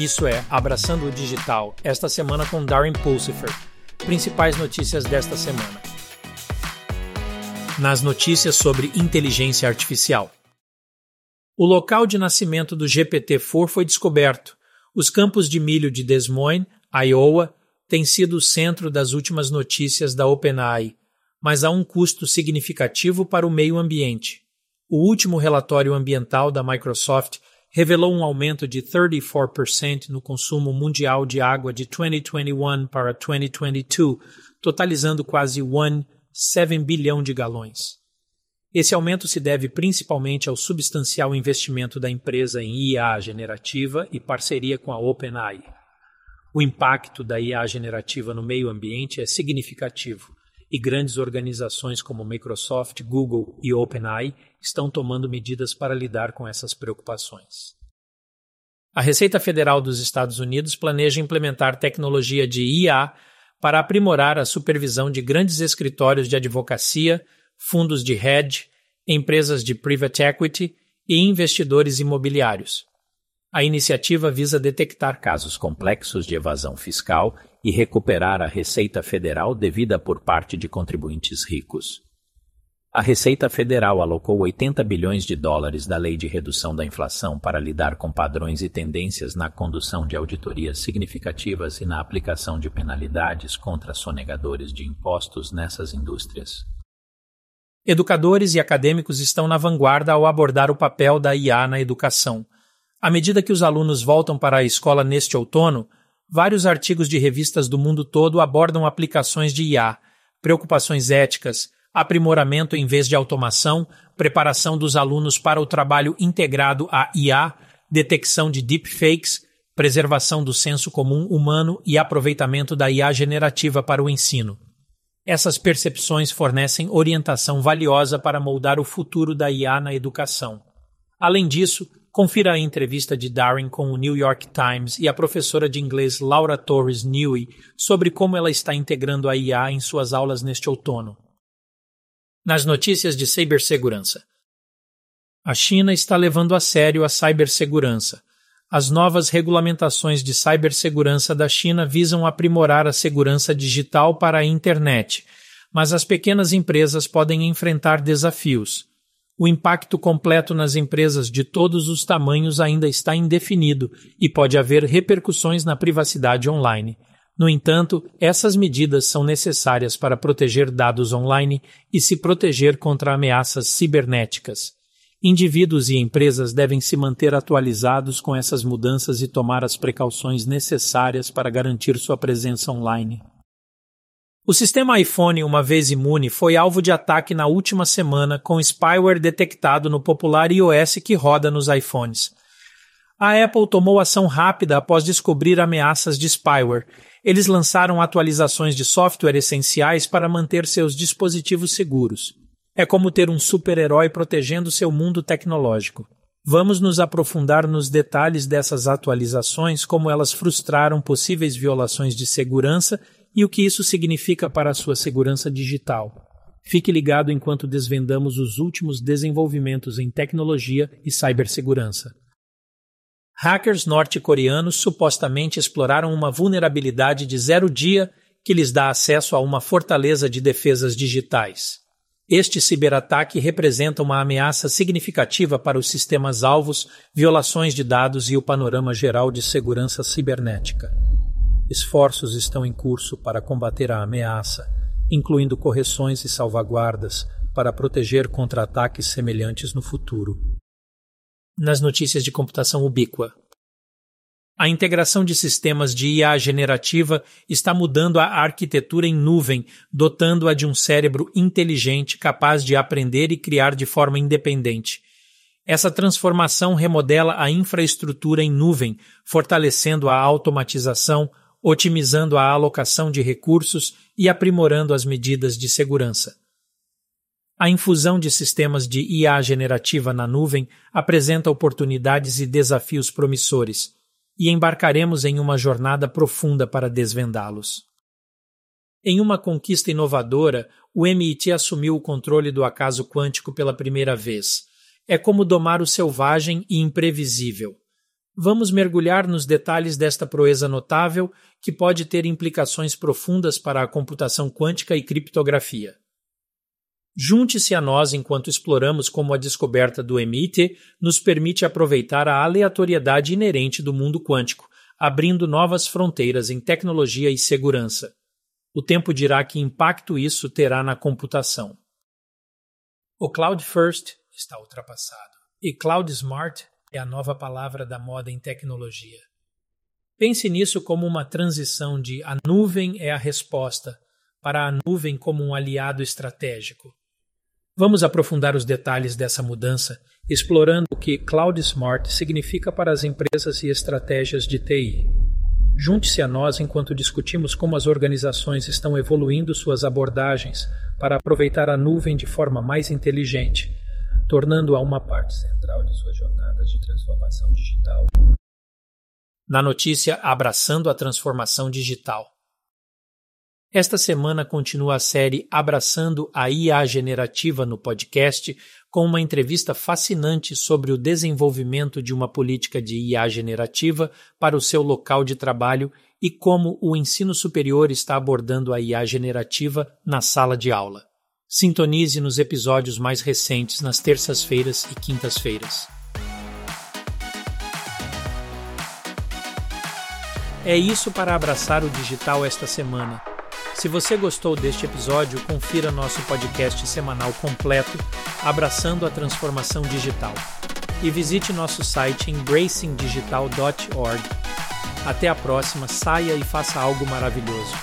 Isso é Abraçando o Digital, esta semana com Darren Pulsifer. Principais notícias desta semana. Nas notícias sobre inteligência artificial. O local de nascimento do GPT-4 foi descoberto. Os campos de milho de Des Moines, Iowa, têm sido o centro das últimas notícias da OpenAI, mas há um custo significativo para o meio ambiente. O último relatório ambiental da Microsoft revelou um aumento de 34% no consumo mundial de água de 2021 para 2022, totalizando quase 1,7 bilhão de galões. Esse aumento se deve principalmente ao substancial investimento da empresa em IA generativa e parceria com a OpenAI. O impacto da IA generativa no meio ambiente é significativo e grandes organizações como Microsoft, Google e OpenAI estão tomando medidas para lidar com essas preocupações. A Receita Federal dos Estados Unidos planeja implementar tecnologia de IA para aprimorar a supervisão de grandes escritórios de advocacia, fundos de hedge, empresas de private equity e investidores imobiliários. A iniciativa visa detectar casos complexos de evasão fiscal e recuperar a receita federal devida por parte de contribuintes ricos. A Receita Federal alocou 80 bilhões de dólares da Lei de Redução da Inflação para lidar com padrões e tendências na condução de auditorias significativas e na aplicação de penalidades contra sonegadores de impostos nessas indústrias. Educadores e acadêmicos estão na vanguarda ao abordar o papel da IA na educação. À medida que os alunos voltam para a escola neste outono, vários artigos de revistas do mundo todo abordam aplicações de IA, preocupações éticas, aprimoramento em vez de automação, preparação dos alunos para o trabalho integrado à IA, detecção de deepfakes, preservação do senso comum humano e aproveitamento da IA generativa para o ensino. Essas percepções fornecem orientação valiosa para moldar o futuro da IA na educação. Além disso, confira a entrevista de Darren com o New York Times e a professora de inglês Laura Torres Newey sobre como ela está integrando a IA em suas aulas neste outono. Nas notícias de cibersegurança. A China está levando a sério a cibersegurança, as novas regulamentações de cibersegurança da China visam aprimorar a segurança digital para a internet, mas as pequenas empresas podem enfrentar desafios. O impacto completo nas empresas de todos os tamanhos ainda está indefinido e pode haver repercussões na privacidade online. No entanto, essas medidas são necessárias para proteger dados online e se proteger contra ameaças cibernéticas. Indivíduos e empresas devem se manter atualizados com essas mudanças e tomar as precauções necessárias para garantir sua presença online. O sistema iPhone, uma vez imune, foi alvo de ataque na última semana com spyware detectado no popular iOS que roda nos iPhones. A Apple tomou ação rápida após descobrir ameaças de spyware. Eles lançaram atualizações de software essenciais para manter seus dispositivos seguros. É como ter um super-herói protegendo seu mundo tecnológico. Vamos nos aprofundar nos detalhes dessas atualizações, como elas frustraram possíveis violações de segurança e o que isso significa para a sua segurança digital. Fique ligado enquanto desvendamos os últimos desenvolvimentos em tecnologia e cibersegurança. Hackers norte-coreanos supostamente exploraram uma vulnerabilidade de zero dia que lhes dá acesso a uma fortaleza de defesas digitais. Este ciberataque representa uma ameaça significativa para os sistemas alvos, violações de dados e o panorama geral de segurança cibernética. Esforços estão em curso para combater a ameaça, incluindo correções e salvaguardas para proteger contra ataques semelhantes no futuro. Nas notícias de computação ubíqua, a integração de sistemas de IA generativa está mudando a arquitetura em nuvem, dotando-a de um cérebro inteligente capaz de aprender e criar de forma independente. Essa transformação remodela a infraestrutura em nuvem, fortalecendo a automatização, otimizando a alocação de recursos e aprimorando as medidas de segurança. A infusão de sistemas de IA generativa na nuvem apresenta oportunidades e desafios promissores e embarcaremos em uma jornada profunda para desvendá-los. Em uma conquista inovadora, o MIT assumiu o controle do acaso quântico pela primeira vez. É como domar o selvagem e imprevisível. Vamos mergulhar nos detalhes desta proeza notável que pode ter implicações profundas para a computação quântica e criptografia. Junte-se a nós enquanto exploramos como a descoberta do MIT nos permite aproveitar a aleatoriedade inerente do mundo quântico, abrindo novas fronteiras em tecnologia e segurança. O tempo dirá que impacto isso terá na computação. O Cloud First está ultrapassado e Cloud Smart é a nova palavra da moda em tecnologia. Pense nisso como uma transição de a nuvem é a resposta para a nuvem como um aliado estratégico. Vamos aprofundar os detalhes dessa mudança, explorando o que Cloud Smart significa para as empresas e estratégias de TI. Junte-se a nós enquanto discutimos como as organizações estão evoluindo suas abordagens para aproveitar a nuvem de forma mais inteligente, tornando-a uma parte central de suas jornadas de transformação digital. Na notícia Abraçando a Transformação Digital. Esta semana continua a série Abraçando a IA Generativa no podcast, com uma entrevista fascinante sobre o desenvolvimento de uma política de IA generativa para o seu local de trabalho e como o ensino superior está abordando a IA generativa na sala de aula. Sintonize nos episódios mais recentes nas terças-feiras e quintas-feiras. É isso para abraçar o digital esta semana. Se você gostou deste episódio, confira nosso podcast semanal completo Abraçando a Transformação Digital e visite nosso site embracingdigital.org. Até a próxima, saia e faça algo maravilhoso.